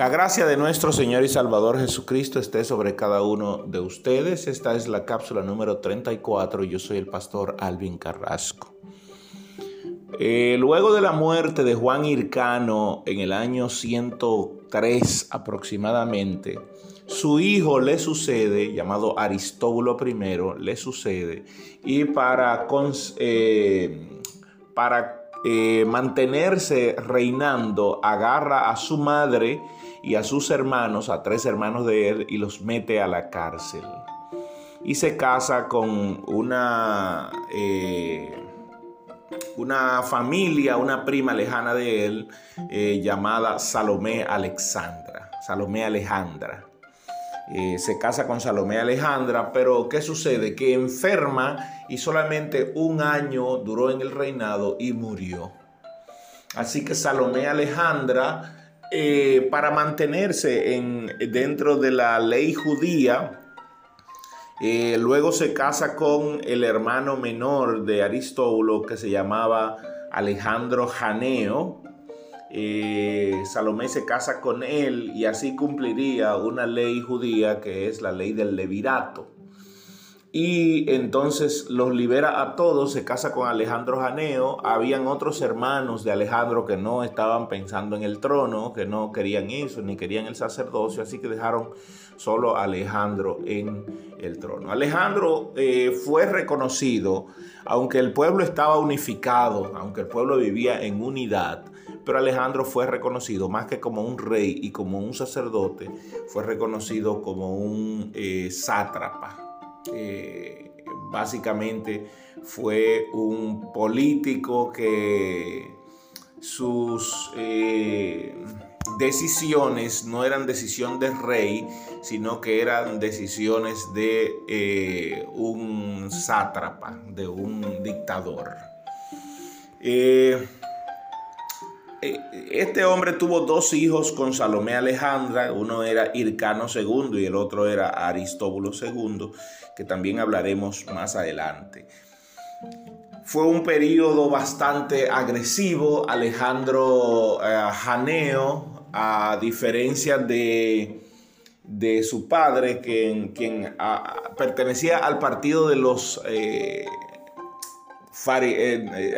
La gracia de nuestro Señor y Salvador Jesucristo esté sobre cada uno de ustedes. Esta es la cápsula número 34 y yo soy el pastor Alvin Carrasco. Eh, luego de la muerte de Juan Hircano en el año 103 aproximadamente, su hijo le sucede, llamado Aristóbulo I, le sucede y para, eh, para eh, mantenerse reinando, agarra a su madre y a sus hermanos, a tres hermanos de él, y los mete a la cárcel. Y se casa con una, eh, una familia, una prima lejana de él, eh, llamada Salomé Alexandra. Salomé Alejandra. Eh, se casa con Salomé Alejandra, pero ¿qué sucede? Que enferma y solamente un año duró en el reinado y murió. Así que Salomé Alejandra, eh, para mantenerse en, dentro de la ley judía, eh, luego se casa con el hermano menor de Aristóbulo que se llamaba Alejandro Janeo, eh, Salomé se casa con él y así cumpliría una ley judía que es la ley del levirato. Y entonces los libera a todos, se casa con Alejandro Janeo. Habían otros hermanos de Alejandro que no estaban pensando en el trono, que no querían eso, ni querían el sacerdocio, así que dejaron solo a Alejandro en el trono. Alejandro eh, fue reconocido, aunque el pueblo estaba unificado, aunque el pueblo vivía en unidad, pero Alejandro fue reconocido más que como un rey y como un sacerdote, fue reconocido como un eh, sátrapa. Eh, básicamente fue un político que sus eh, decisiones no eran decisión de rey, sino que eran decisiones de un sátrapa, de un dictador. Eh, este hombre tuvo dos hijos con Salomé Alejandra, uno era Hircano II y el otro era Aristóbulo II, que también hablaremos más adelante. Fue un periodo bastante agresivo. Alejandro eh, Janeo, a diferencia de, de su padre, quien, pertenecía al partido de los eh, eh, eh,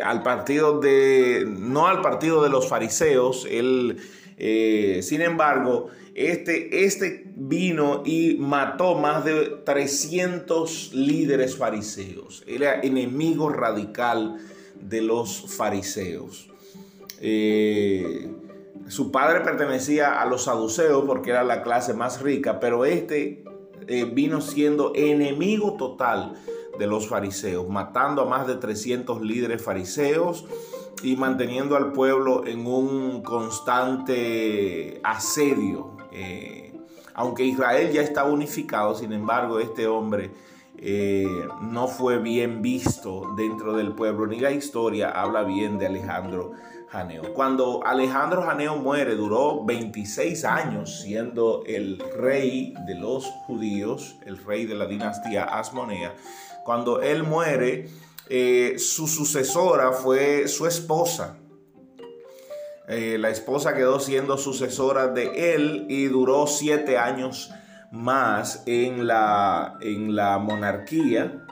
al partido de, no al partido de los fariseos, él, eh, sin embargo, este, este vino y mató más de 300 líderes fariseos. Era enemigo radical de los fariseos. su padre pertenecía a los saduceos porque era la clase más rica, pero este vino siendo enemigo total de los fariseos, matando a más de 300 líderes fariseos y manteniendo al pueblo en un constante asedio. Eh, aunque Israel ya estaba unificado, sin embargo, este hombre eh, no fue bien visto dentro del pueblo, ni la historia habla bien de Alejandro Janeo. Cuando Alejandro Janeo muere, duró 26 años siendo el rey de los judíos, el rey de la dinastía Asmonea. Cuando él muere, eh, su sucesora fue su esposa. Eh, la esposa quedó siendo sucesora de él y duró siete años más en la, en la monarquía.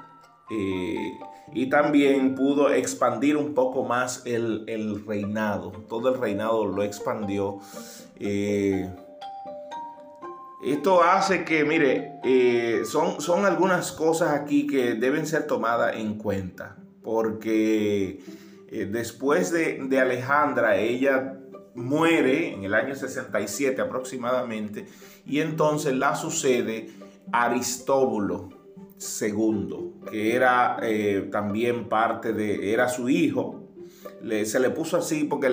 Eh, y también pudo expandir un poco más el, reinado. Todo el reinado lo expandió. Esto hace que, mire, eh, son, son algunas cosas aquí que deben ser tomadas en cuenta, porque eh, después de, Alejandra, ella muere en el año 67 aproximadamente, y entonces la sucede Aristóbulo II, que era eh, también parte de, era su hijo, se le puso así porque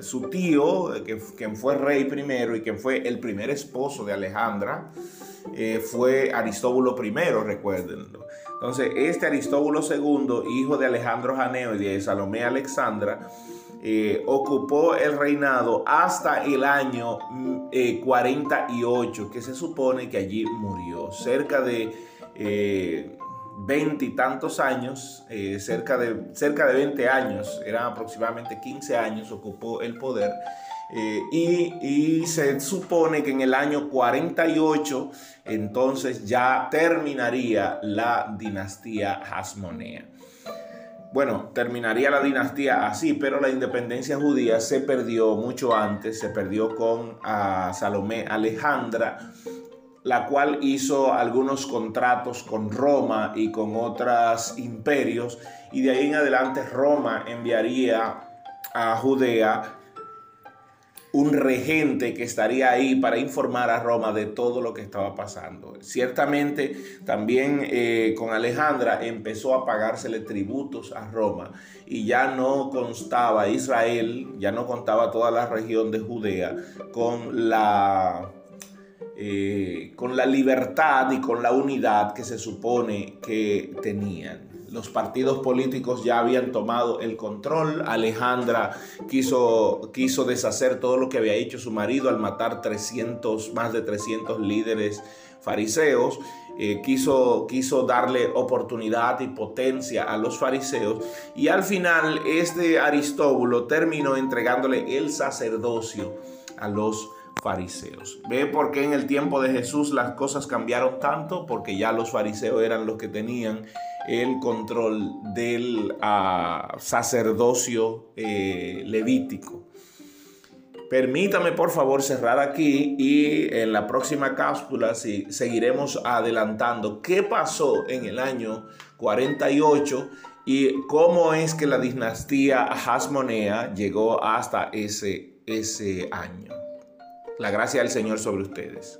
su tío, que, quien fue rey primero y quien fue el primer esposo de Alejandra, eh, fue Aristóbulo I, recuérdenlo. Entonces, este Aristóbulo II, hijo de Alejandro Janeo y de Salomé Alexandra, eh, ocupó el reinado hasta el año 48, mm, eh, que se supone que allí murió. Cerca de veintitantos años, eh, cerca, de, cerca de 20 años, eran aproximadamente 15 años, ocupó el poder Eh, y, se supone que en el año 48 entonces ya terminaría la dinastía Hasmonea. Bueno, terminaría la dinastía así, pero la independencia judía se perdió mucho antes, se perdió con a Salomé Alejandra, la cual hizo algunos contratos con Roma y con otros imperios, y de ahí en adelante Roma enviaría a Judea un regente que estaría ahí para informar a Roma de todo lo que estaba pasando. Ciertamente también eh, con Alejandra empezó a pagársele tributos a Roma y ya no constaba Israel, ya no contaba toda la región de Judea con la... Eh, con la libertad y con la unidad que se supone que tenían los partidos políticos ya habían tomado el control. Alejandra quiso, quiso deshacer todo lo que había hecho su marido al matar 300, más de 300 líderes fariseos. Eh, quiso, quiso darle oportunidad y potencia a los fariseos. Y al final este Aristóbulo terminó entregándole el sacerdocio a los fariseos. ¿Ve por qué en el tiempo de Jesús las cosas cambiaron tanto? Porque ya los fariseos eran los que tenían el control del ah, sacerdocio eh, levítico. Permítame por favor cerrar aquí y en la próxima cápsula seguiremos adelantando qué pasó en el año 48 y cómo es que la dinastía Hasmonea llegó hasta ese, ese año. La gracia del Señor sobre ustedes.